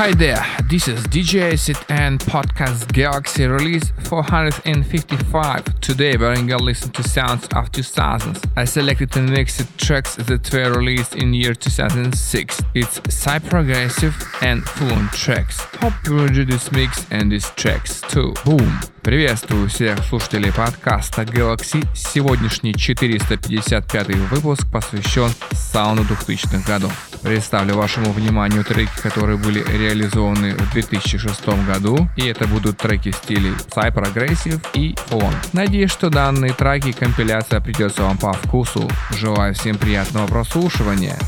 Hi there, this is DJ Acid and Podcast Galaxy release 455. Today we're gonna listen to sounds of 2000s. I selected and mixed tracks that were released in year 2006. It's psy-progressive and full-on tracks. Hope you enjoy this mix and these tracks too. Boom! Приветствую всех слушателей подкаста Galaxy. Сегодняшний 455 выпуск посвящен сауну 2000-х годов. Представлю вашему вниманию треки, которые были реализованы в 2006 году, и это будут треки стилей Psy Progressive и Phone. Надеюсь, что данные треки компиляция придется вам по вкусу. Желаю всем приятного прослушивания.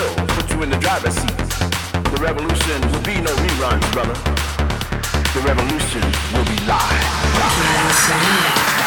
will put you in the driver's seat. The revolution will be no reruns, brother. The revolution will be live. live.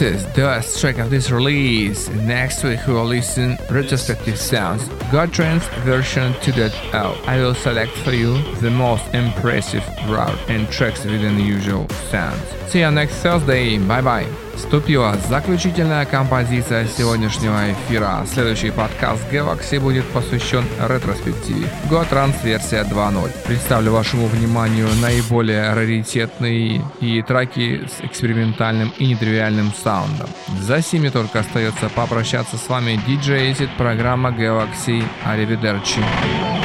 This is the last track of this release. Next week we will listen retrospective sounds, Goa trance version 2.0. Uh, I will select for you the most impressive route and tracks with unusual sounds. See you next Thursday. Bye bye. Вступила заключительная композиция сегодняшнего эфира. Следующий подкаст Galaxy будет посвящен ретроспективе. GoTrans версия 2.0. Представлю вашему вниманию наиболее раритетные и треки с экспериментальным и нетривиальным саундом. За сими только остается попрощаться с вами Acid, программа Galaxy. Аривидерчи. Check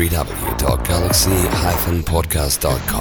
www.galaxy-podcast.com.